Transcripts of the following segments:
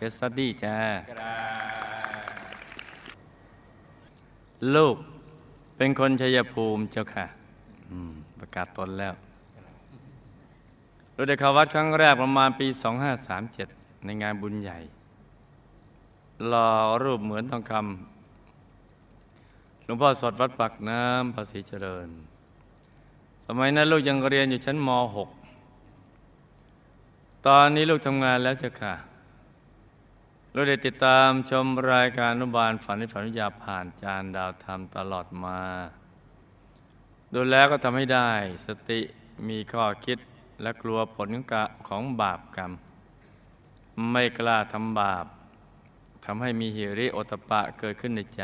เคสตัดดี้จ้าลูกเป็นคนชัยภูมิเจ้าค่ะอืมประกาศตนแล้วเราได้เข้าวัดครั้งแรกประมาณปี 2537 ในงานบุญใหญ่หล่อรูปเหมือนทองคำหลวงพ่อสดวัดปักน้ำภาษีเจริญ สมัยนั้นลูกยังเรียนอยู่ชั้นม .6 ตอนนี้ลูกทำงานแล้วเจ้าค่ะ เราได้ติดตามชมรายการอนุบาลฝันในฝันวิทยาผ่านจานดาวธรรมตลอดมา ดูแล้วก็ทำให้ได้สติมีข้อคิดและกลัวผลของกะของบาปกรรม ไม่กล้าทำบาปทำให้มีหิริโอตปะเกิดขึ้นในใจ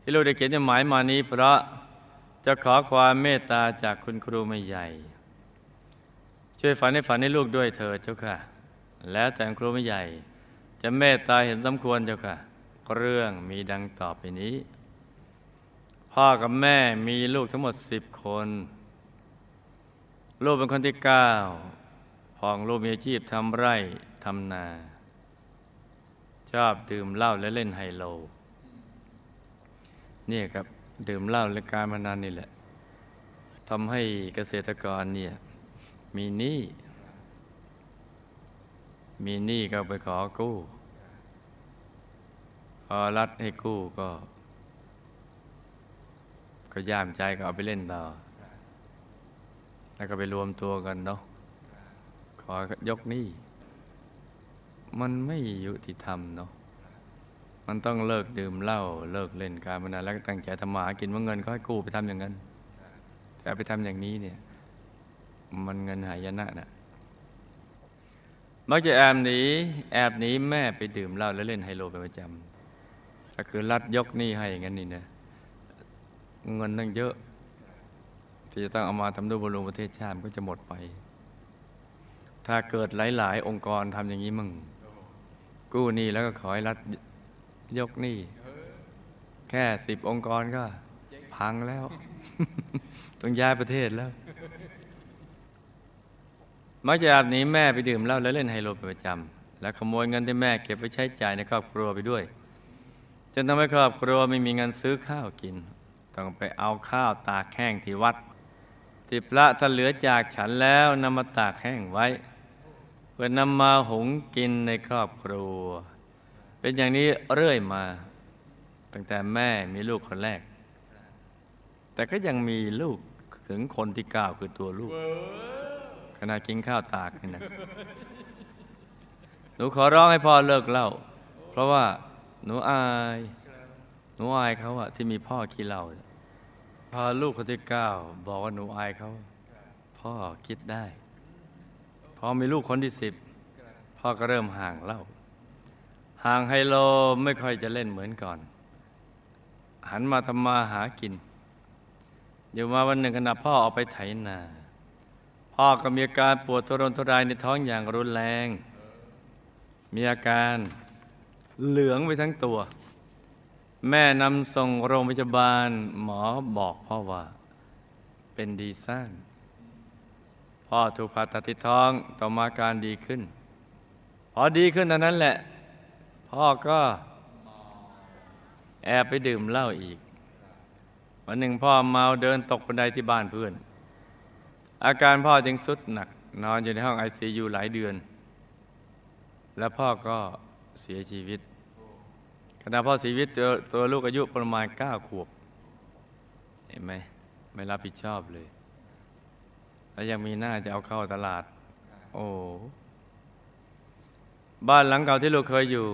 ที่ลูกได้เขียนจดหมายมานี้ เพราะจะขอความเมตตาจากคุณครูไม่ใหญ่ ช่วยฝันให้ฝันให้ลูกด้วยเถิดเจ้าค่ะ แล้วแต่ครูไม่ใหญ่ จะเมตตาเห็นสมควรเจ้าค่ะ เรื่องมีดังต่อไปนี้ พ่อกับแม่มีลูกทั้งหมดสิบคน ลูกเป็นคนที่เก้าพองลูกมีอาชีพทำไร่ทำนา ชอบดื่มเหล้าและเล่นไฮโลเนี่ยครับดื่มเหล้าและการพนันนี่แหละทำให้เกษตรกรเนี่ยมีหนี้ มีหนี้ก็ไปขอกู้พอรัดให้กู้ก็ ก็ย่ามใจก็เอาไปเล่นต่อ แล้วก็ไปรวมตัวกันเนาะขอยกหนี้มันไม่ยุติธรรมเนาะมันต้องเลิกดื่มเหล้าเลิกเล่นการพนันแล้วตั้งใจทำมากินว่าเงินก็ให้กู้ไปทำอย่างนั้นแต่ไปทำอย่างนี้เนี่ย มันเงินหายนะนะ มักจะแอบหนีแอบหนีแม่ไปดื่มเหล้าแล้วเล่นไฮโลเป็นประจำก็คือรัดยกหนี้ให้อย่างนั้นนี่นะเงินตั้งเยอะ ที่จะต้องเอามาทำด้วยบำรุงประเทศชาติก็จะหมดไป ถ้าเกิดหลาย ๆ องค์กรทำอย่างนี้มึง กู้หนี้แล้วก็ขอให้รัฐยกหนี้แค่สิบองค์กรก็พังแล้ว ต้องย้ายประเทศแล้ว มักจะอาบหนีแม่ไปดื่มเหล้าและเล่นไฮโลเป็นประจำและขโมยเงินที่แม่เก็บไว้ใช้จ่ายในครอบครัวไปด้วยจนทำให้ครอบครัวไม่มีเงินซื้อข้าวกิน ต้องไปเอาข้าวตากแห้งที่วัด ที่พระท่านเหลือจากฉันแล้วนำมาตากแห้งไว้ เพื่อนำมาหุงกินในครอบครัว เป็นอย่างนี้เรื่อยมา ตั้งแต่แม่มีลูกคนแรก แต่ก็ยังมีลูกถึงคนที่เก้าคือตัวลูก ขณะกินข้าวตากนี่นะหนูขอร้องให้พ่อเลิกเล้าเพราะว่าหนูอาย หนูอายเขาอะที่มีพ่อขี้เหล้าพอลูกคนที่เก้าบอกว่าหนูอายเขา พ่อคิดได้ พอมีลูกคนที่สิบพ่อก็เริ่มห่างเล้าห่างไฮโลไม่ค่อยจะเล่นเหมือนก่อน หันมาทำมาหากิน อยู่มาวันหนึ่งขณะพ่อออกไปไถนา พ่อก็มีอาการปวดทรนทรายในท้องอย่างรุนแรง มีอาการเหลืองไปทั้งตัว แม่นำส่งโรงพยาบาลหมอบอกพ่อว่า เป็นดีซ่านพ่อถูกผ่าตัดที่ท้องต่อมาการดีขึ้น พอดีขึ้นเท่านั้นแหละ พ่อก็แอบไปดื่มเหล้าอีก วันหนึ่งพ่อเมาเดินตกบันไดที่บ้านเพื่อน อาการพ่อจึงสุดหนัก นอนอยู่ในห้องไอซียูหลายเดือน แล้วพ่อก็เสียชีวิตขณะพ่อเสียชีวิตตัวตัวลูกอายุประมาณเก้าขวบ เห็นไหมไม่รับผิดชอบเลย แล้วยังมีหน้าจะเอาเข้าตลาด โอ้บ้านหลังเก่าที่ลูกเคยอยู่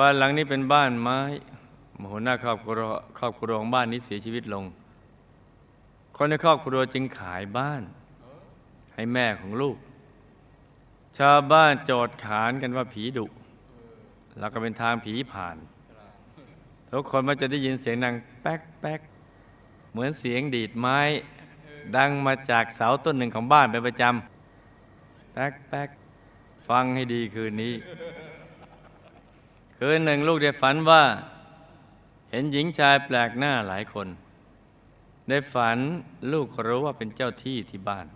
บ้านหลังนี้เป็นบ้านไม้หัวหน้าครอบครัวครอบครัวของบ้านนี้เสียชีวิตลง คนในครอบครัวจึงขายบ้าน ให้แม่ของลูก ชาวบ้านโจดขานกันว่าผีดุ แล้วก็เป็นทางผีผ่าน ทุกคนมันจะได้ยินเสียงดังแป๊กแป๊กเหมือนเสียงดีดไม้ ดังมาจากเสาต้นหนึ่งของบ้านเป็นประจำ แป๊กแป๊กฟังให้ดีคืนนี้ คืนหนึ่งลูกได้ฝันว่า เห็นหญิงชายแปลกหน้าหลายคน ในฝันลูกรู้ว่าเป็นเจ้าที่ที่บ้าน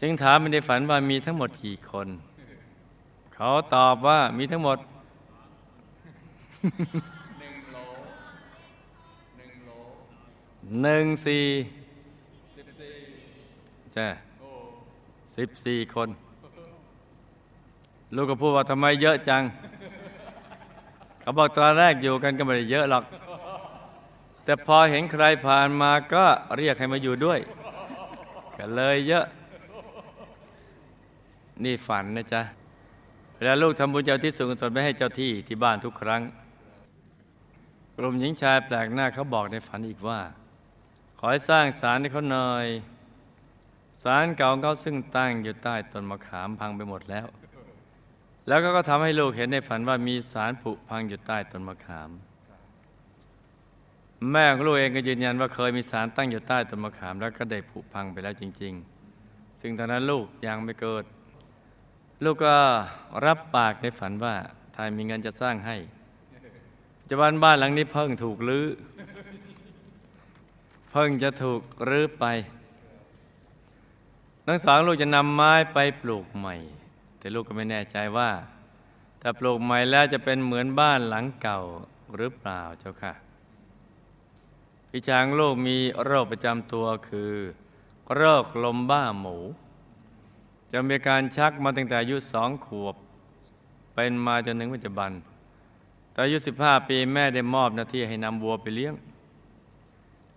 จึงถามในฝันว่ามีทั้งหมดกี่คน เขาตอบว่ามีทั้งหมดหนึ่งสี่ใช่สิบสี่คน ลูกก็พูดว่าทำไมเยอะจัง เขาบอกตอนแรกอยู่กันก็ไม่ได้เยอะหรอก แต่พอเห็นใครผ่านมาก็เรียกให้มาอยู่ด้วย ก็เลยเยอะ นี่ฝันนะจ๊ะเวลาลูกทำบุญเจ้าที่สูงสนไปให้เจ้าที่ที่บ้านทุกครั้ง กลุ่มหญิงชายแปลกหน้าเขาบอกในฝันอีกว่า ขอให้สร้างศาลให้เขาหน่อยศาลเก่าเขาซึ่งตั้งอยู่ใต้ต้นมะขามพังไปหมดแล้ว แล้วก็ก็ทำให้ลูกเห็นในฝันว่ามีศาลผุพังอยู่ใต้ต้นมะขาม แม่ของลูกเองก็ยืนยันว่าเคยมีศาลตั้งอยู่ใต้ต้นมะขามแล้วก็ได้ผุพังไปแล้วจริง ๆ ซึ่งตอนนั้นลูกยังไม่เกิด ลูกก็รับปากในฝันว่าถ้ามีเงินจะสร้างให้ปัจจุบันบ้านหลังนี้เพิ่งถูกรื้อ เพิ่งจะถูกรื้อไปทั้งสองลูกจะนำไม้ไปปลูกใหม่ แต่ลูกก็ไม่แน่ใจว่า ถ้าปลูกใหม่แล้วจะเป็นเหมือนบ้านหลังเก่าหรือเปล่าเจ้าค่ะ พี่ช้างลูกมีโรคประจำตัวคือ โรคลมบ้าหมู จะมีการชักมาตั้งแต่อายุสองขวบ เป็นมาจนถึงปัจจุบันแต่อายุ 15 ปีแม่ได้มอบหน้าที่ให้นำวัวไปเลี้ยง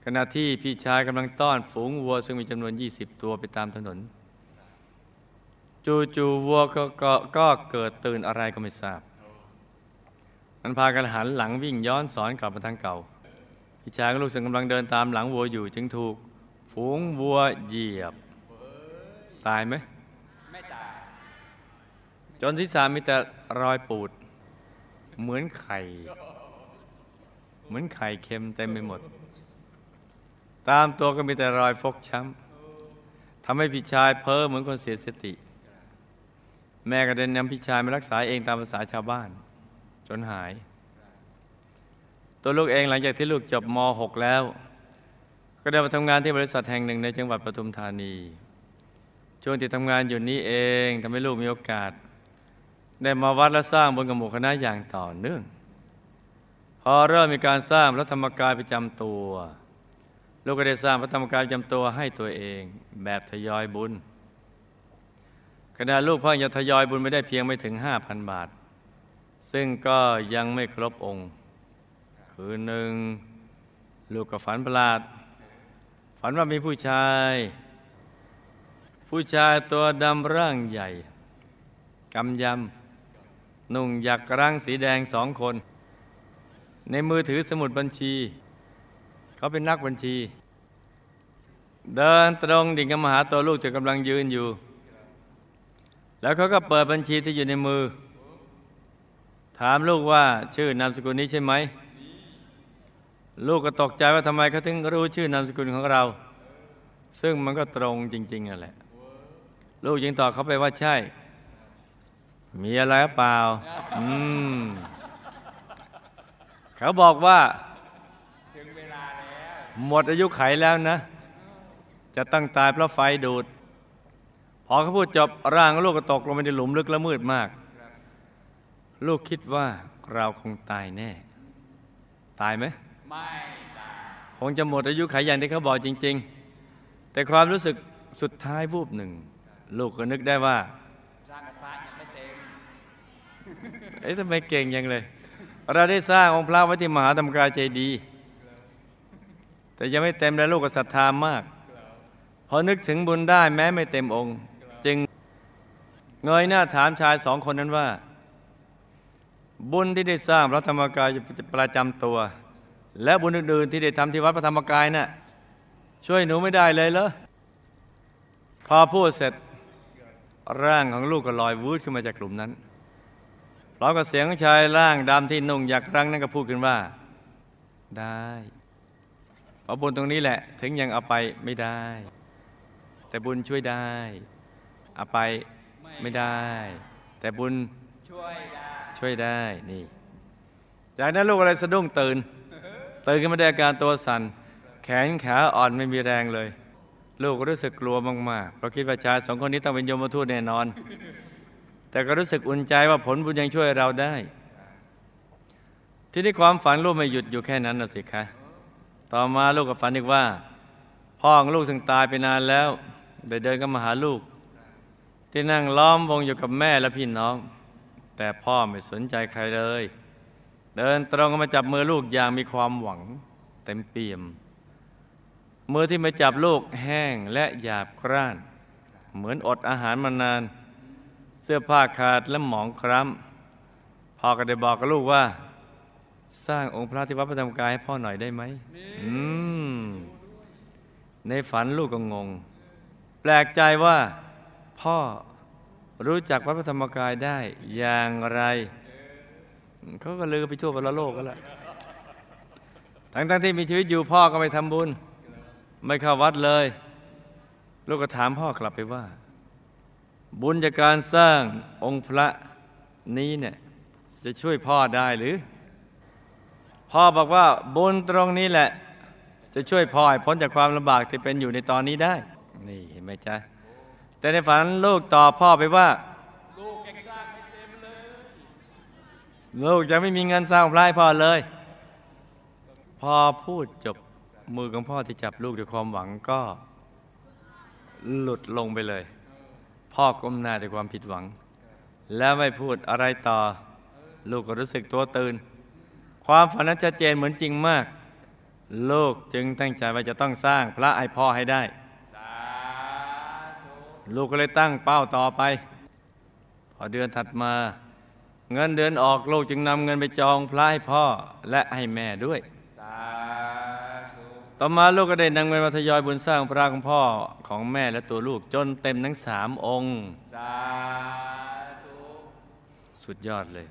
ขณะที่พี่ชายกำลังต้อนฝูงวัวซึ่งมีจำนวน 20 ตัวไปตามถนน จู่ๆวัวก็กก็เกิดตื่นอะไรก็ไม่ทราบ มันพากันหันหลังวิ่งย้อนสอนกลับมาทางเก่า พี่ชายกับลูกซึ่งกำลังเดินตามหลังวัวอยู่ จึงถูกฝูงวัวเหยียบ ตายไหมไม่ตายจนที่สามมีแต่รอยปูด เหมือนไข่ เหมือนไข่เค็มเต็มไปหมด ตามตัวก็มีแต่รอยฟกช้ำทำให้พี่ชายเพ้อเหมือนคนเสียสติ แม่ก็เดินนำพี่ชายมารักษาเองตามภาษาชาวบ้าน จนหาย ตัวลูกเองหลังจากที่ลูกจบม .6 แล้ว ก็ได้มาทำงานที่บริษัทแห่งหนึ่งในจังหวัดปทุมธานี ช่วงที่ทำงานอยู่นี้เองทำให้ลูกมีโอกาส ได้มาวัดและสร้างบนกระหมู่คณะอย่างต่อเนื่อง พอเริ่มมีการสร้างพระธรรมกายประจำตัว ลูกก็ได้สร้างพระธรรมกายประจำตัวให้ตัวเองแบบทยอยบุญขณะลูกพ่อจะทยอยบุญไม่ได้เพียงไม่ถึง 5,000 บาท ซึ่งก็ยังไม่ครบองค์ คือหนึ่งลูกกับฝันประหลาด ฝันว่ามีผู้ชาย ผู้ชายตัวดำร่างใหญ่กำยำนุ่งหยักร่างสีแดงสองคน ในมือถือสมุดบัญชี เขาเป็นนักบัญชี เดินตรงดิ่งกับมาหาตัวลูกจะกำลังยืนอยู่ แล้วเขาก็เปิดบัญชีที่อยู่ในมือ ถามลูกว่าชื่อนามสกุลนี้ใช่ไหม ลูกก็ตกใจว่าทำไมเขาถึงรู้ชื่อนามสกุลของเรา ซึ่งมันก็ตรงจริงๆนั่นแหละ ลูกยังตอบเขาไปว่าใช่ มีอะไรเปล่า อืม เขาบอกว่าถึงเวลาแล้วหมดอายุไขแล้วนะ จะตั้งตายเพราะไฟดูด พอเขาพูดจบร่างลูกก็ตกลงไปในหลุมลึกและมืดมาก ลูกคิดว่าเราคงตายแน่ ตายไหม ไม่ตายคงจะหมดอายุไขอย่างที่เขาบอกจริง ๆ แต่ความรู้สึกสุดท้ายวูบหนึ่ง ลูกก็นึกได้ว่าสร้างกระทะยังไม่เต็มเอ๊ะทำไมเก่งยังเลย เราได้สร้างองค์พระไว้ที่มหาธรรมกายเจดีย์แต่ยังไม่เต็มแล้วลูกก็ศรัทธามากพอนึกถึงบุญได้แม้ไม่เต็มองค์ จึงเงยหน้าถามชายสองคนนั้นว่า บุญที่ได้สร้างพระธรรมกายประจำตัว และบุญอื่นๆที่ได้ทำที่วัดพระธรรมกายน่ะช่วยหนูไม่ได้เลยเหรอพอพูดเสร็จร่างของลูกก็ลอยวืดขึ้นมาจากกลุ่มนั้นพร้อมกับเสียงของชายร่างดำที่นุ่งยักษ์รังนั้นก็พูดขึ้นว่า ได้เพราะบุญตรงนี้แหละ ถึงยังเอาไปไม่ได้ แต่บุญช่วยได้เอาไปไม่ได้ แต่บุญช่วยได้ช่วยได้นี่ จากนั้นลูกอะไรสะดุ้งตื่น ตื่นขึ้นมาได้อาการตัวสั่นแขนขาอ่อนไม่มีแรงเลย ลูกก็รู้สึกกลัวมากๆเพราะคิดว่าชายสองคนนี้ต้องเป็นโยมทูตแน่นอน แต่ก็รู้สึกอุ่นใจว่าผลบุญยังช่วยเราได้ ที่นี่ความฝันลูกไม่หยุดอยู่แค่นั้นนะสิคะ ต่อมาลูกก็ฝันอีกว่า พ่อของลูกซึ่งตายไปนานแล้วได้เดินก็มาหาลูก ที่นั่งล้อมวงอยู่กับแม่และพี่น้อง แต่พ่อไม่สนใจใครเลย เดินตรงมาจับมือลูกอย่างมีความหวังเต็มเปี่ยม มือที่มาจับลูกแห้งและหยาบกร้าน เหมือนอดอาหารมานาน เสื้อผ้าขาดและหมองคล้ำพ่อก็ได้บอกกับลูกว่า สร้างองค์พระที่วัดพระธรรมกายให้พ่อหน่อยได้ไหมมในฝันลูกก็งง แปลกใจว่า พ่อรู้จักวัดพระธรรมกายได้อย่างไร เขาก็ลือไปทั่วบรโลกกันละทั้งๆที่มีชีวิตอยู่พ่อก็ไม่ทำบุญ ไม่เข้าวัดเลย ลูกก็ถามพ่อกลับไปว่า บุญจากการสร้างองค์พระนี้เนี่ยจะช่วยพ่อได้หรือ พ่อบอกว่าบุญตรงนี้แหละ จะช่วยพ่อให้พ้นจากความลำบากที่เป็นอยู่ในตอนนี้ได้ นี่เห็นไหมจ๊ะแต่ในฝันลูกตอบพ่อไปว่า ลูกยังสร้างไม่เต็มเลย ลูกจะไม่มีเงินสร้างพระให้พ่อเลย พอพูดจบมือของพ่อที่จับลูกด้วยความหวังก็ หลุดลงไปเลย พ่อก้มหน้าด้วยความผิดหวัง แล้วไม่พูดอะไรต่อ ลูกก็รู้สึกตัวตื่น ความฝันนั้นชัดเจนเหมือนจริงมาก ลูกจึงตั้งใจว่าจะต้องสร้างพระให้พ่อให้ได้ลูกก็เลยตั้งเป้าต่อไป พอเดือนถัดมา เงินเดือนออกลูกจึงนำเงินไปจองพระให้พ่อและให้แม่ด้วยสาธุต่อมาลูกก็ได้นำเงินมาทยอยบุญสร้างพระของพ่อของแม่และตัวลูกจนเต็มทั้งสามองค์สาธุสุดยอดเลย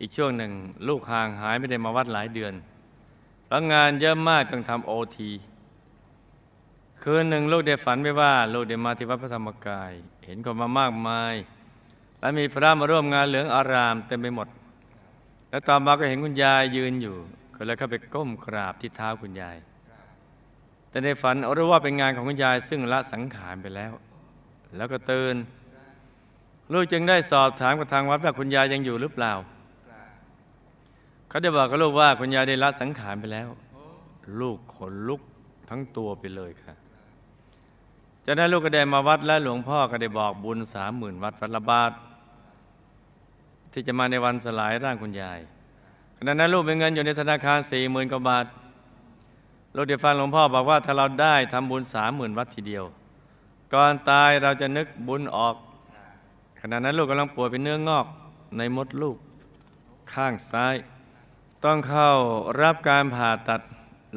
อีกช่วงหนึ่งลูกห่างหายไม่ได้มาวัดหลายเดือนเพราะงานเยอะมากต้องทำโอทีคืนหนึ่งลูกได้ฝันไปว่า ลูกได้มาที่วัดพระธรรมกาย เห็นคนมามากมาย และมีพระมาร่วมงานเหลืองอารามเต็มไปหมด แล้วต่อมาก็เห็นคุณยายยืนอยู่ ก็เลยเข้าไปก้มกราบที่เท้าคุณยาย แต่ในฝันรู้ว่าเป็นงานของคุณยายซึ่งละสังขารไปแล้ว แล้วก็ตื่นลูกจึงได้สอบถามกับทางวัดว่าคุณยายยังอยู่หรือเปล่า เขาได้บอกกับลูกว่าคุณยายได้ละสังขารไปแล้ว ลูกขนลุกทั้งตัวไปเลยค่ะจากนั้นลูกก็ได้มาวัดและหลวงพ่อก็ได้บอกบุญสามหมื่นวัดวัดละบาท ที่จะมาในวันสลายร่างคุณยายขณะนั้นลูกมีเงินอยู่ในธนาคารสี่หมื่นกว่าบาทลูกได้ฟังหลวงพ่อบอกว่าถ้าเราได้ทำบุญสามหมื่นวัดทีเดียว ก่อนตายเราจะนึกบุญออก ขณะนั้นลูกกำลังป่วยเป็นเนื้องอกในมดลูกข้างซ้าย ต้องเข้ารับการผ่าตัด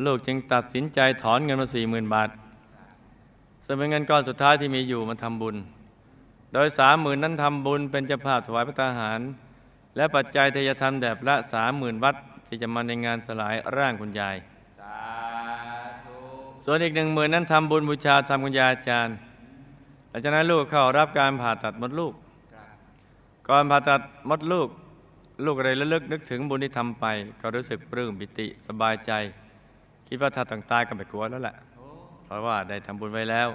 ลูกจึงตัดสินใจถอนเงินมาสี่หมื่นบาทซึ่งเป็นเงินก้อนสุดท้ายที่มีอยู่มาทำบุญ โดยสามหมื่นนั้นทำบุญเป็นเจ้าภาพถวายพระทหาร และปัจจัยทายธรรมแด่พระสามหมื่นวัดที่จะมาในงานสลายร่างคุณยายสาธุส่วนอีกหนึ่งหมื่นนั้นทำบุญบูชาทำคุณยายอาจารย์หลังจากนั้นลูกเข้ารับการผ่าตัดมดลูก ก่อนผ่าตัดมดลูก ลูกก็เลยระลึกนึกถึงบุญที่ทำไป ก็รู้สึกปลื้มปิติสบายใจ คิดว่าถ้าต้องตายก็ไม่กลัวแล้วแหละ เพราะว่าได้ทำบุญไว้แล้ว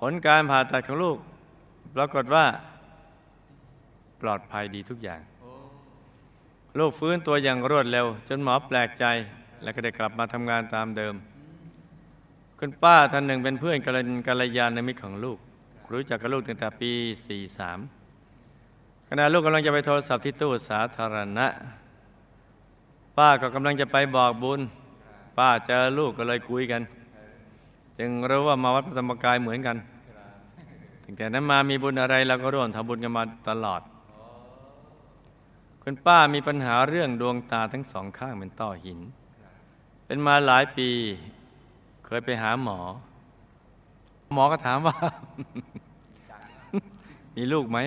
ผลการผ่าตัดของลูก ปรากฏว่า ปลอดภัยดีทุกอย่าง ลูกฟื้นตัวอย่างรวดเร็ว จนหมอแปลกใจ และก็ได้กลับมาทำงานตามเดิม คุณป้าท่านหนึ่งเป็นเพื่อนกัลกลยาณมิตรของลูก รู้จักกับลูกตั้งแต่ปี 43 ขณะลูกกำลังจะไปโทรศัพท์ที่ตู้สาธารณะ ป้าก็กำลังจะไปบอกบุญ ป้าเจอลูกก็เลยคุยกัน จึงรู้ว่ามาวัดพระธรรมกายเหมือนกันตั้งแต่นั้นมามีบุญอะไรเราก็ร่วมทำบุญกันมาตลอด คุณป้ามีปัญหาเรื่องดวงตาทั้งสองข้างเป็นต้อหิน เป็นมาหลายปี เคยไปหาหมอ หมอก็ถามว่า มีลูกไหม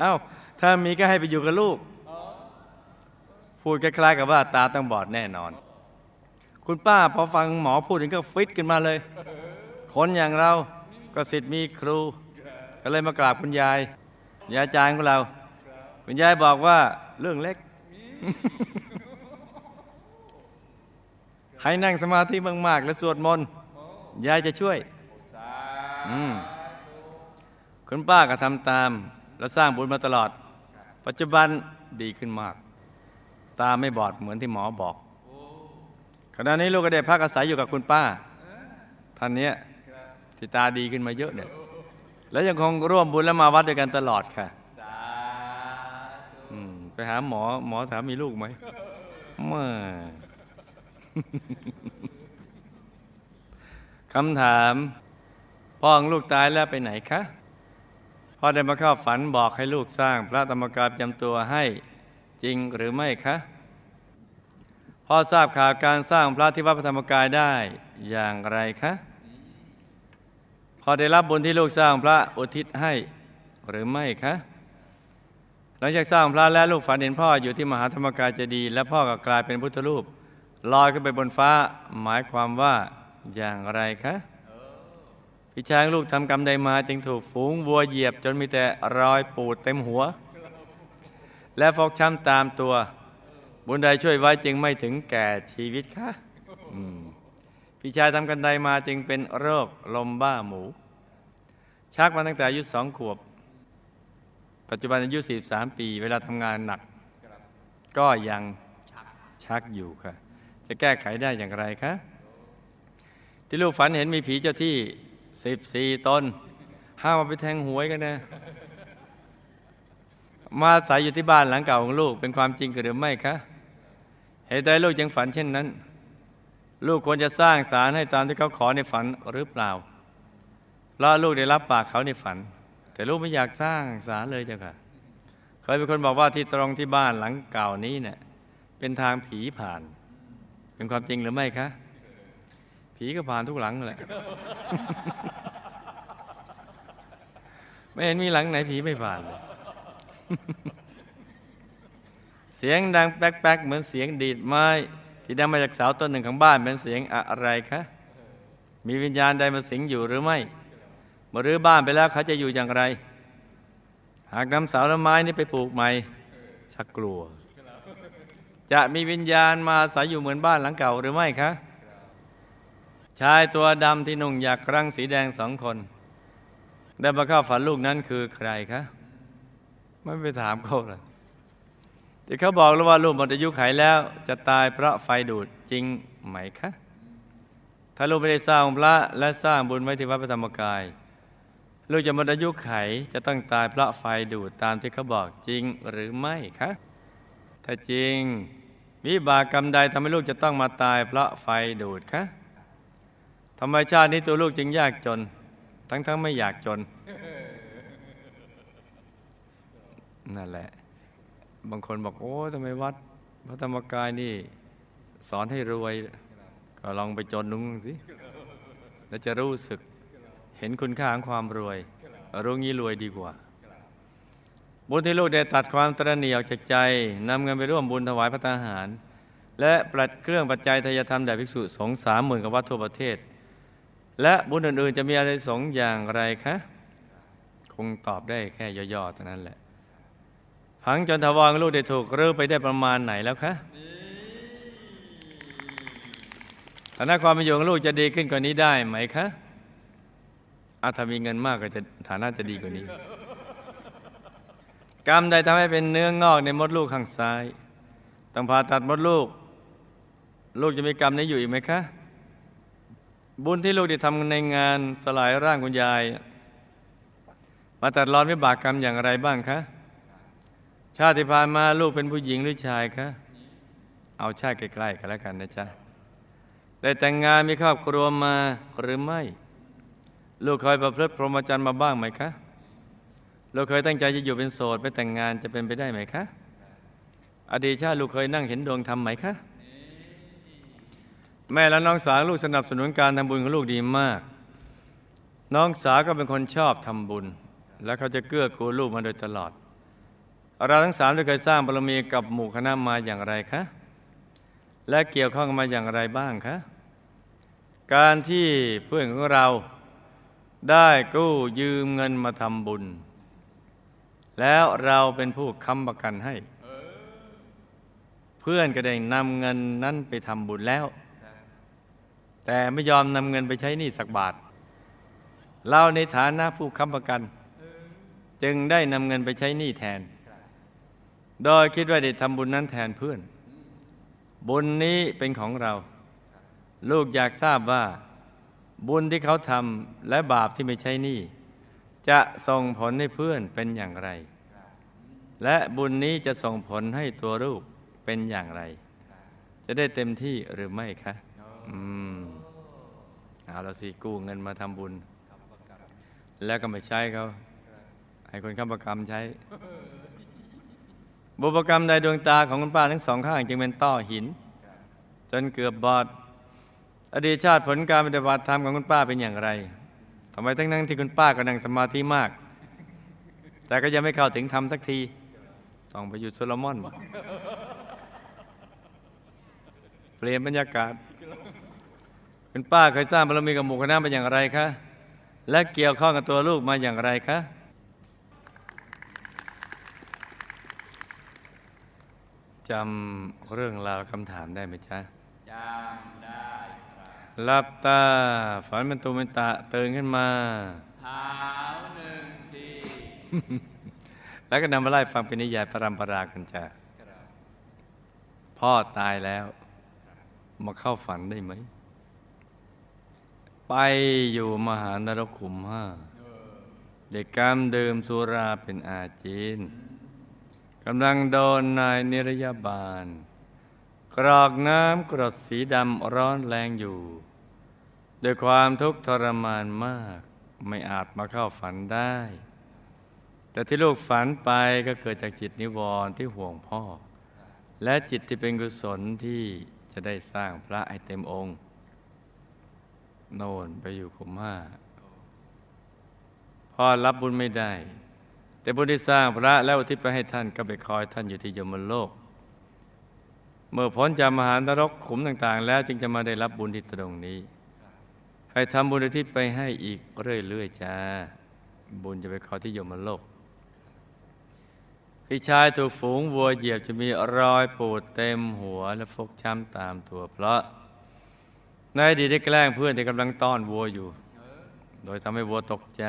เอ้า ถ้ามีก็ให้ไปอยู่กับลูก พูดคล้ายๆกับว่า ตาต้องบอดแน่นอน คุณป้าพอฟังหมอพูดถึงก็ฟิตขึ้นมาเลย คนอย่างเราก็สิทธิ์มีครู ก็เลยมากราบคุณยาย ยายอาจารย์ของเรา คุณยายบอกว่าเรื่องเล็ก ให้นั่งสมาธิมากๆ และสวดมนต์ยายจะช่วยคุณป้าก็ทำตาม และสร้างบุญมาตลอด ปัจจุบันดีขึ้นมาก ตาไม่บอดเหมือนที่หมอบอกขณะนี้ลูกก็ได้พักอาศัยอยู่กับคุณป้า ท่านเนี้ยที่ตาดีขึ้นมาเยอะเนี่ย แล้วยังคงร่วมบุญและมาวัดด้วยกันตลอดค่ะสาธุอืมไปหาหมอหมอถามมีลูกไหมไมาคำถามพ่อของลูกตายแล้วไปไหนคะพ่อได้มาเข้าฝันบอกให้ลูกสร้างพระธรรมกายประจำตัวให้จริงหรือไม่คะพ่อทราบข่าวการสร้างพระที่วัดพระธรรมกายได้อย่างไรคะ พอได้รับบุญที่ลูกสร้างพระอุทิศให้หรือไม่คะหลังจากสร้างพระแล้วลูกฝันเห็นพ่ออยู่ที่มหาธรรมกายเจดีย์และพ่อก็กลายเป็นพุทธรูปลอยขึ้นไปบนฟ้าหมายความว่าอย่างไรคะพี่ชางลูกทำกรรมใดมาจึงถูกฝูงวัวเหยียบ จนมีแต่รอยปูดเต็มหัว และฟกช้ำตามตัว บุญใดช่วยไว้จึงไม่ถึงแก่ชีวิตคะ พี่ชายทำกันใดมาจึงเป็นโรคลมบ้าหมู ชักมาตั้งแต่อายุสองขวบ ปัจจุบันอายุ 43 ปี เวลาทำงานหนัก ก็ยังชักอยู่ค่ะ จะแก้ไขได้อย่างไรคะ ที่ลูกฝันเห็นมีผีเจ้าที่ 14 ตน ห้ามาไปแทงหวยกันนะมาอาศัยอยู่ที่บ้านหลังเก่าของลูกเป็นความจริงหรือไม่คะ เหตุใดลูกยังฝันเช่นนั้น ลูกควรจะสร้างศาลให้ตามที่เขาขอในฝันหรือเปล่าเพราะลูกได้รับปากเขาในฝัน แต่ลูกไม่อยากสร้างศาลเลยเจ้าค่ะ เคยเป็นคนบอกว่าที่ตรงที่บ้านหลังเก่านี้เนี่ยเป็นทางผีผ่าน เป็นความจริงหรือไม่คะ ผีก็ผ่านทุกหลังแหละ ไม่เห็นมีหลังไหนผีไม่ผ่านเลยเสียงดังแป๊กๆ เหมือนเสียงดีดไม้ ที่ดังมาจากเสาต้นหนึ่งของบ้านเป็นเสียงอะไรคะมีวิญญาณใดมาสิงอยู่หรือไม่มื่อรื้อบ้านไปแล้วเขาจะอยู่อย่างไร หากนำเสาและไม้นี้ไปปลูกใหม่ชักกลัว จะมีวิญญาณมาอาศัยอยู่เหมือนบ้านหลังเก่าหรือไม่คะชายตัวดำที่นุ่งอยากครั่งสีแดงสองคน ได้มาเข้าฝันลูกนั้นคือใครคะไม่ไปถามเขาเลย ที่เขาบอกแล้วว่าลูกหมดอายุไขแล้ว จะตายเพราะไฟดูดจริงไหมคะ ถ้าลูกไม่ได้สร้างพระและสร้างบุญไว้ที่วัดพระธรรมกาย ลูกจะหมดอายุไขจะต้องตายเพราะไฟดูดตามที่เขาบอกจริงหรือไม่คะ ถ้าจริง วิบากกรรมใดทำให้ลูกจะต้องมาตายเพราะไฟดูดคะทำไมชาตินี้ตัวลูกจึงยากจน ทั้งๆไม่อยากจน นั่นแหละ บางคนบอกโอ้ทำไมวัดพระธรรมกายนี่ สอนให้รวย ก็ลองไปจนนุ่งสิ แล้วจะรู้สึกเห็นคุณค่าของความรวย รู้งี้รวยดีกว่า บุญที่ลูกได้ตัดความตระหนี่ออกจากใจนำเงินไปร่วมบุญถวายพระทหาร และปลัดเครื่องปัจจัยทายธรรมแด่ภิกษุสงฆ์สามหมื่นกว่าวัดทั่วประเทศ และบุญอื่นๆจะมีอะไรสงอย่างไรคะ คงตอบได้แค่ย่อๆเท่านั้นแหละ พังจนทวารลูกได้ถูกรื้อไปได้ประมาณไหนแล้วคะฐานะความเป็นอยู่ของลูกจะดีขึ้นกว่านี้ได้ไหมคะอาถ้ามีเงินมากก็จะฐานะจะดีกว่านี้ กรรมใดทำให้เป็นเนื้องอกในมดลูกข้างซ้าย ต้องผ่าตัดมดลูก ลูกจะมีกรรมนี้อยู่อีกไหมคะ บุญที่ลูกได้ทำในงานสลายร่างคุณยาย มาตัดรอนวิบากกรรมอย่างไรบ้างคะ ชาติที่ผ่านมาลูกเป็นผู้หญิงหรือชายคะเอาชาติใกล้ๆกันแล้วกันนะจ๊ะได้แต่งงานมีครอบครัวมาหรือไม่ ลูกเคยประพฤติพรหมจรรย์มาบ้างไหมคะเราเคยตั้งใจจะอยู่เป็นโสดไม่แต่งงานจะเป็นไปได้ไหมคะอดีตชาติลูกเคยนั่งเห็นดวงธรรมไหมคะแม่และน้องสาวลูกสนับสนุนการทำบุญของลูกดีมาก น้องสาวก็เป็นคนชอบทำบุญ และเขาจะเกื้อกูลลูกมาโดยตลอด เราทั้งสามได้เคยสร้างบารมีกับหมู่คณะมาอย่างไรคะ และเกี่ยวข้องกันมาอย่างไรบ้างคะ การที่เพื่อนของเราได้กู้ยืมเงินมาทำบุญ แล้วเราเป็นผู้ค้ำประกันให้ เพื่อนก็ได้นำเงินนั้นไปทำบุญแล้ว แต่ไม่ยอมนำเงินไปใช้หนี้สักบาท เราในฐานะผู้ค้ำประกัน จึงได้นำเงินไปใช้หนี้แทน โดยคิดว่าได้ทำบุญนั้นแทนเพื่อน บุญนี้เป็นของเรา ลูกอยากทราบว่า บุญที่เขาทำและบาปที่ไม่ใช่นี้จะส่งผลให้เพื่อนเป็นอย่างไร และบุญนี้จะส่งผลให้ตัวลูกเป็นอย่างไร จะได้เต็มที่หรือไม่คะอืมเอาละสิกู้เงินมาทำบุญ แล้วก็ไม่ใช้เขาให้คนค้ำประกรรมใช้ บุพกรรมในดวงตาของคุณป้าทั้งสองข้างจึงเป็นต้อหิน จนเกือบบอด อดีตชาติผลการปฏิบัติธรรมของคุณป้าเป็นอย่างไรทำไมทั้งนั้นที่คุณป้าก็นั่งสมาธิมาก แต่ก็ยังไม่เข้าถึงธรรมสักที ต้องไปอยู่โซโลมอนเปลี่ยนบรรยากาศ คุณป้าเคยสร้างบารมีกับหมู่คณะเป็นอย่างไรคะและเกี่ยวข้องกับตัวลูกมาอย่างไรคะ จำเรื่องราวคำถามได้ไหมจ๊ะจำได้ครับหลับตา ฝันเป็นตูเป็นตะตื่นขึ้นมาเท้าหนึ่งที แล้วก็นำมาไล่ฟังเป็นนิยายพระรำปรากันจ้ะครับพ่อตายแล้ว มาเข้าฝันได้ไหม ไปอยู่มหานรกขุมห้าเด็กกรรมดื่มสุราเป็นอาจีน กำลังโดนนายนิรยาบาล กรอกน้ำกรดสีดำร้อนแรงอยู่ด้วยความทุกข์ทรมานมากไม่อาจมาเข้าฝันได้ แต่ที่ลูกฝันไปก็เกิดจากจิตนิวรณ์ที่ห่วงพ่อ และจิตที่เป็นกุศลที่จะได้สร้างพระให้เต็มองค์ โน่นไปอยู่ขุมห้าพ่อรับบุญไม่ได้ แต่บุญที่สร้างพระแล้วอุทิศไปให้ท่านก็ไปคอยท่านอยู่ที่ยมโลก เมื่อพ้นจากมหานรกขุมต่าง ๆ แล้วจึงจะมาได้รับบุญที่ตรงนี้ ให้ทำบุญอุทิศไปให้อีกเรื่อยๆจ้า บุญจะไปคอยที่ยมโลก พี่ชายถูกฝูงวัวเหยียบจะมีรอยปูดเต็มหัวและฟกช้ำตามตัวเพราะในอดีตได้แกล้งเพื่อนที่กำลังต้อนวัวอยู่ โดยทำให้วัวตกใจ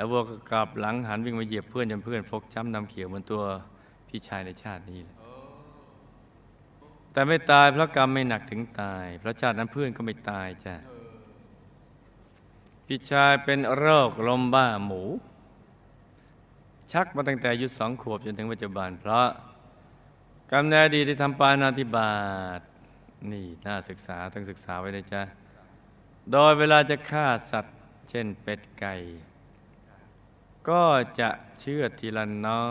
แล้ววัวก็กลับหลังหันวิ่งมาเหยียบเพื่อนจนเพื่อนฟกช้ำนำเขียวเหมือนตัวพี่ชายในชาตินี้แหละแต่ไม่ตายเพราะกรรมไม่หนักถึงตาย เพราะชาตินั้นเพื่อนก็ไม่ตายจ้ะพี่ชายเป็นโรคลมบ้าหมู ชักมาตั้งแต่อายุสองขวบจนถึงปัจจุบัน เพราะกรรมในอดีตที่ทำปานาธิบาตนี่น่าศึกษาต้องศึกษาไว้เลยจ้ะโดยเวลาจะฆ่าสัตว์ เช่นเป็ดไก่ ก็จะเชื่อทีละน้อ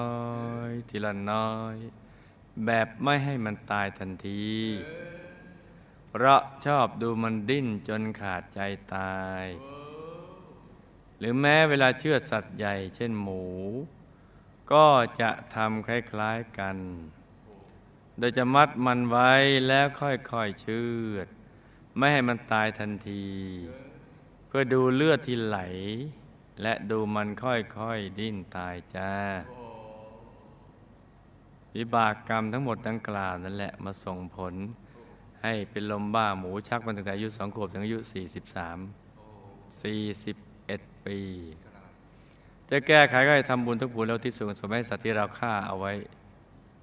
ย ทีละน้อย แบบไม่ให้มันตายทันที เพราะชอบดูมันดิ้นจนขาดใจตาย หรือแม้เวลาเชื่อสัตว์ใหญ่เช่นหมู ก็จะทำคล้ายๆกัน โดยจะมัดมันไว้แล้วค่อยๆเชื่อด ไม่ให้มันตายทันที เพื่อดูเลือดที่ไหล และดูมันค่อยๆดิ้นตายจ้าวิบากกรรมทั้งหมดดังกล่าวนั่นแหละมาส่งผล ให้เป็นลมบ้าหมูชักมาตั้งแต่อายุสองขวบถึงอายุ 43 41 ปี จะแก้ไขก็ให้ทำบุญทุกบุญแล้วที่สูงสมให้สัตว์ที่เราฆ่าเอาไว้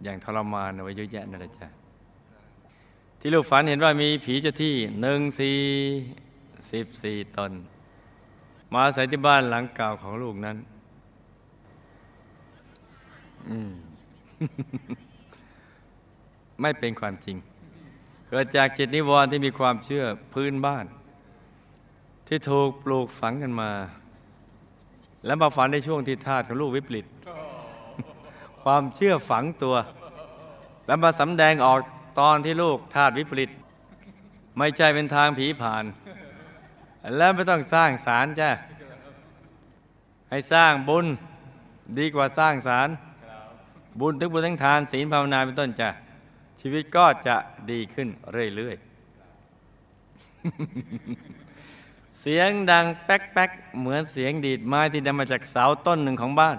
อย่างทรมานเอาไว้เยอะแยะนั่นแหละจ้ะที่ลูกฝันเห็นว่ามีผีเจ้าที่หนึ่งสี่สิบสี่ตน มาอาศัยที่บ้านหลังเก่าของลูกนั้น อืม ไม่เป็นความจริง เกิดจากจิตนิวรณ์ที่มีความเชื่อพื้นบ้าน ที่ถูกปลูกฝังกันมา และมาฝันในช่วงที่ธาตุของลูกวิปริตความเชื่อฝังตัว แล้วมาสำแดงออกตอนที่ลูกธาตุวิปริต ไม่ใช่เป็นทางผีผ่าน และไม่ต้องสร้างสารจ้ะให้สร้างบุญดีกว่าสร้างสาร บุญทั้งบุญทั้งทานศีลภาวนาเป็นต้นจ้ะชีวิตก็จะดีขึ้นเรื่อยๆ เสียงดังแป๊กแป๊กๆเหมือนเสียงดีดไม้ที่ดังมาจากเสาต้นหนึ่งของบ้าน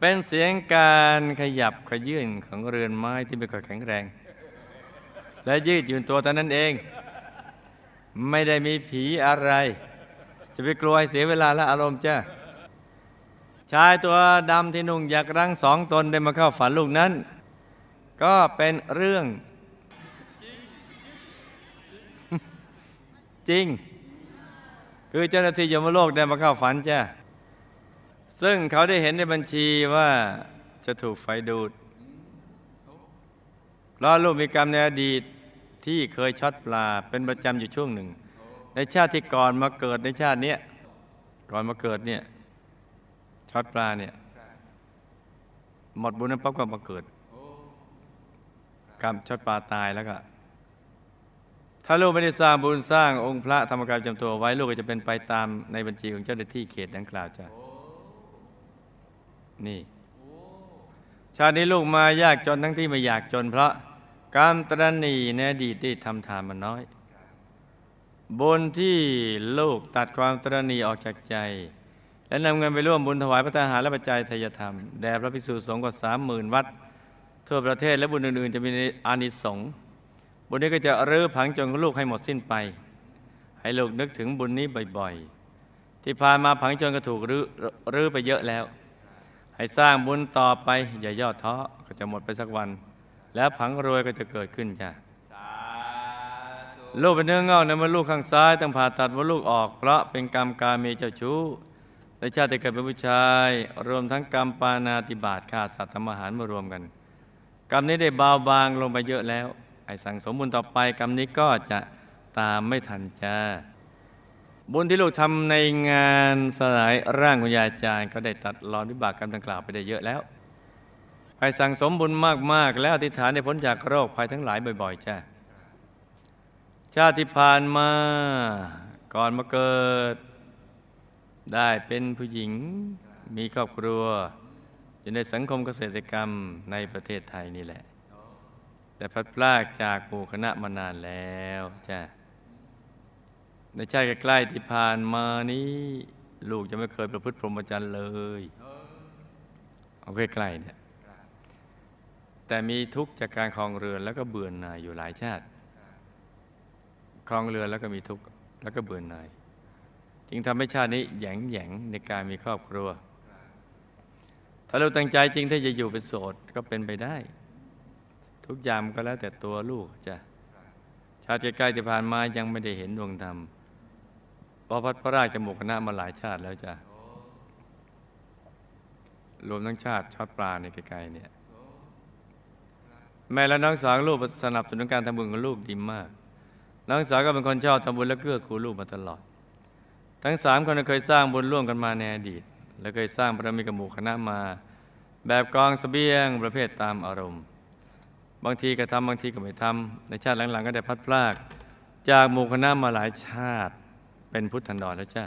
เป็นเสียงการขยับขยื่นของเรือนไม้ที่ไม่ค่อยแข็งแรง และยืดหยุ่นตัวเท่านั้นเอง ไม่ได้มีผีอะไร จะไปกลัวเสียเวลาและอารมณ์จ้าชายตัวดำที่นุ่งอยักรังสองตนได้มาเข้าฝันลูกนั้น ก็เป็นเรื่อง จริง คือเจ้าหน้าที่ยมโลกได้มาเข้าฝันจ้ะซึ่งเขาได้เห็นในบัญชีว่าจะถูกไฟดูดเพราะลูกมีกรรมในอดีต ที่เคยช็อตปลาเป็นประจำอยู่ช่วงหนึ่ง ในชาติที่ก่อนมาเกิดในชาติเนี้ยก่อนมาเกิดเนี่ยช็อตปลาเนี่ยหมดบุญนั้นปั๊บก็มาเกิดกรรมช็อตปลาตายแล้วก็ ถ้าลูกไม่ได้สร้างบุญสร้างองค์พระธรรมกายปรจำตัวไว้ลูกก็จะเป็นไปตามในบัญชีของเจ้าหน้าที่เขตดังกล่าวจ้ะนี่ ชาตินี้ลูกมายากจนทั้งที่ไม่อยากจนเพราะ กรรตรณีในอดีตที่ทำทานมาน้อยบุญที่ลูกตัดความตรณีออกจากใจ และนำเงินไปร่วมบุญถวายพระทหารและปัจจัยทยธรรม แด่พระภิกษุสงฆ์กว่าสามหมื่นวัด ทั่วประเทศและบุญอื่นๆ จะมีอานิสงส์บุญนี้ก็จะรื้อผังจนของลูกให้หมดสิ้นไป ให้ลูกนึกถึงบุญนี้บ่อยๆ ที่ผ่านมาผังจนก็ถูกรื้อรื้อไปเยอะแล้ว ให้สร้างบุญต่อไปอย่าย่อท้อก็จะหมดไปสักวัน แล้วผังรวยก็จะเกิดขึ้นจ้ะลูกเป็นเนื้องอกในมดลูกข้างซ้ายต้องผ่าตัดมดลูกออก เพราะเป็นกรรมการมีเจ้าชู้และชาติเกิดเป็นผู้ชาย รวมทั้งกรรมปานาติบาตฆ่าสัตว์ทำอาหารมารวมกัน กรรมนี้ได้เบาบางลงไปเยอะแล้ว ไอ้สั่งสมบุญต่อไปกรรมนี้ก็จะตามไม่ทันจ้าบุญที่ลูกทำในงานสลายร่างคุณยายจารย์ ก็ได้ตัดรอนวิบากกรรมดังกล่าวไปได้เยอะแล้ว ไปสั่งสมบุญมาก ๆ แล้วอธิษฐานในพ้นจากโรคภัยทั้งหลายบ่อย ๆ จ้าชาติที่ผ่านมาก่อนมาเกิด ได้เป็นผู้หญิงมีครอบครัว อยู่ในสังคมเกษตรกรรมในประเทศไทยนี่แหละ แต่พัดพรากจากหมู่คณะมานานแล้วจ้าในชาติใกล้ๆที่ผ่านมานี้ ลูกจะไม่เคยประพฤติพรหมจรรย์เลย เอาใกล้ๆเนี่ย แต่มีทุกข์จากการคลองเรือนแล้วก็เบื่อหน่ายอยู่หลายชาติคลองเรือนแล้วก็มีทุกข์แล้วก็เบื่อหน่ายจึงทำให้ชาตินี้แหยงแหยงในการมีครอบครัว ถ้าเราตั้งใจจริงที่จะอยู่เป็นโสดก็เป็นไปได้ ทุกอย่างก็แล้วแต่ตัวลูกจ้ะชาติใกล้ๆที่ผ่านมายังไม่ได้เห็นดวงธรรมพระพัดพระราชจมูกคณะมาหลายชาติแล้วจ้ะรวมทั้งชาติชอดปลาในไกลๆเนี่ย แม่และน้องสาวลูกสนับสนุนการทำบุญของลูกดีมาก น้องสาวก็เป็นคนชอบทำบุญและเกื้อกูลลูกมาตลอด ทั้งสามคนเคยสร้างบุญร่วมกันมาในอดีต และเคยสร้างบารมีกับหมู่คณะมา แบบกองเสบียงประเภทตามอารมณ์ บางทีก็ทำบางทีก็ไม่ทำในชาติหลังๆ ก็ได้พัดพลาก จากหมู่คณะมาหลายชาติเป็นพุทธันดรแล้วจ้า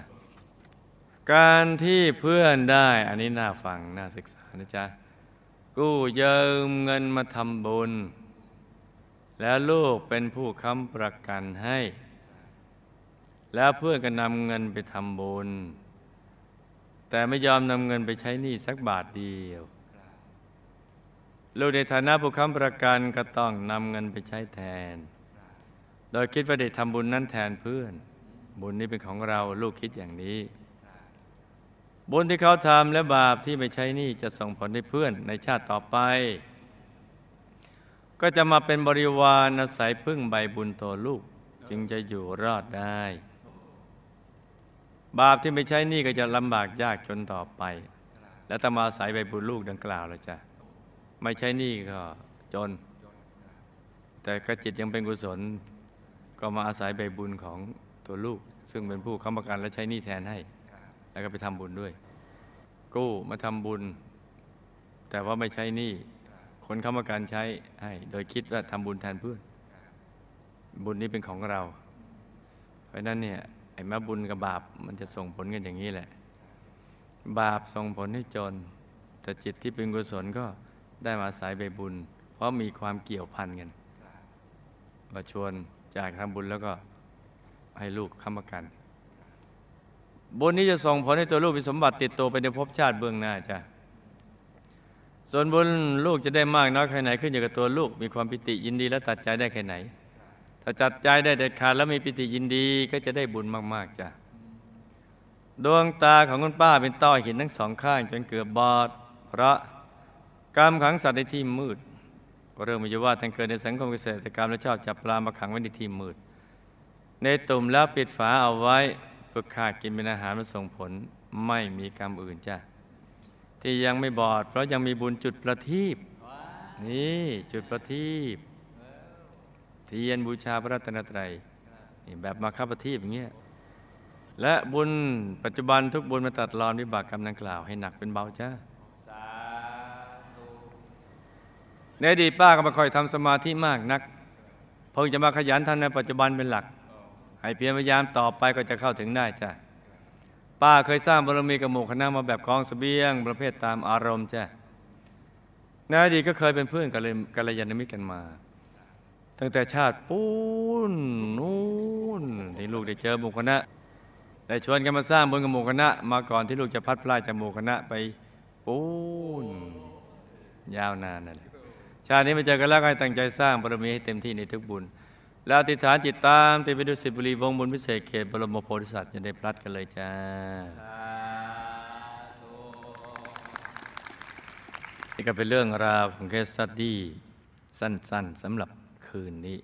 การที่เพื่อนได้อันนี้น่าฟังน่าศึกษานะจ๊ะ กู้ยืมเงินมาทำบุญ แล้วลูกเป็นผู้ค้ำประกันให้ แล้วเพื่อนก็นำเงินไปทำบุญ แต่ไม่ยอมนำเงินไปใช้หนี้สักบาทเดียว ลูกในฐานะผู้ค้ำประกันก็ต้องนำเงินไปใช้แทน โดยคิดว่าได้ทำบุญนั้นแทนเพื่อน บุญนี้เป็นของเราลูกคิดอย่างนี้ บุญที่เขาทำและบาปที่ไม่ใช้นี่จะส่งผลให้เพื่อนในชาติต่อไป ก็จะมาเป็นบริวารอาศัยพึ่งใบบุญตัวลูกจึงจะอยู่รอดได้ บาปที่ไม่ใช้นี่ก็จะลำบากยากจนต่อไป และต้องมาอาศัยใบบุญลูกดังกล่าวแล้วจ้ะไม่ใช้นี่ก็จน แต่กระจิตยังเป็นกุศล ก็มาอาศัยใบบุญของตัวลูก ซึ่งเป็นผู้ค้ำประกันและใช้นี้แทนให้ แล้วก็ไปทำบุญด้วย กู้มาทำบุญ แต่ว่าไม่ใช้หนี้คนเข้ามาการใช้ให้ โดยคิดว่าทำบุญแทนเพื่อนบุญนี้เป็นของเรา เพราะนั้นเนี่ยไอ้ม้บุญกับบาปมันจะส่งผลกันอย่างนี้แหละ บาปส่งผลให้จน แต่จิตที่เป็นกุศลก็ได้มาอายใบบุญ เพราะมีความเกี่ยวพันกันมาชวนจากทำบุญแล้วก็ให้ลูกค้ำประกัน บุญนี้จะส่งผลให้ตัวลูกมีสมบัติติดตัวไปในภพชาติเบื้องหน้าจ้ะส่วนบุญลูกจะได้มากน้อยแค่ไหนขึ้นอยู่กับตัวลูก มีความปิติยินดีและตัดใจได้แค่ไหน ถ้าจัดใจได้เด็ดขาดแล้วมีปิติยินดีก็จะได้บุญมาก ๆจ้ะดวงตาของคุณป้าเป็นต้อหินทั้งสองข้าง จนเกือบบอด เพราะกรรมขังสัตว์ในที่มืด เรื่องมีอยู่ว่าท่านเกิดในสังคมเกษตรกรรมและชอบจับปลามาขังไว้ในที่มืด ในตุ่มแล้วปิดฝาเอาไว้ เพื่ากินเป็นอาหารมาส่งผลไม่มีกรรมอื่นจ้ะที่ยังไม่บอด เพราะยังมีบุญจุดประทีปนี่จุดประทีปเทียนบูชาพระรัตนตรัยนี่แบบมาคับประทีปอย่างเงี้ยและบุญปัจจุบันทุกบุญมาตัดรอนวิบากกรรมดังกล่าวให้หนักเป็นเบาจ้าในอดีตป้าก็ไม่ค่อยทำสมาธิมากนักเพิ่งจะมาขยันทำในปัจจุบันเป็นหลัก ให้เพียรพยายามต่อไปก็จะเข้าถึงได้จ้ะป้าเคยสร้างบารมีกับหมู่คณะมาแบบกองเสบียง ประเภทตามอารมณ์จ้ะในอดีตก็เคยเป็นเพื่อนกันเลยกัลยาณมิตรกันมา ตั้งแต่ชาติปูนนู่นที่ลูกได้เจอหมู่คณะได้ชวนกันมาสร้างบุญกับหมู่คณะ มาก่อนที่ลูกจะพัดพลาดจากหมู่คณะไปปูนยาวนานนั่นแหละชาตินี้มาเจอกันแล้วก็ตั้งใจสร้างบารมีให้เต็มที่ในทุกบุญ แล้วอธิษฐานจิตตามติดไปดูสิบุรีวงศ์บุญพิเศษเขตบรมโพธิสัตว์จะได้พลัดกันเลยจ้าสาธุนี่ก็เป็นเรื่องราวของเคสสตดี้สั้นๆสำหรับคืนนี้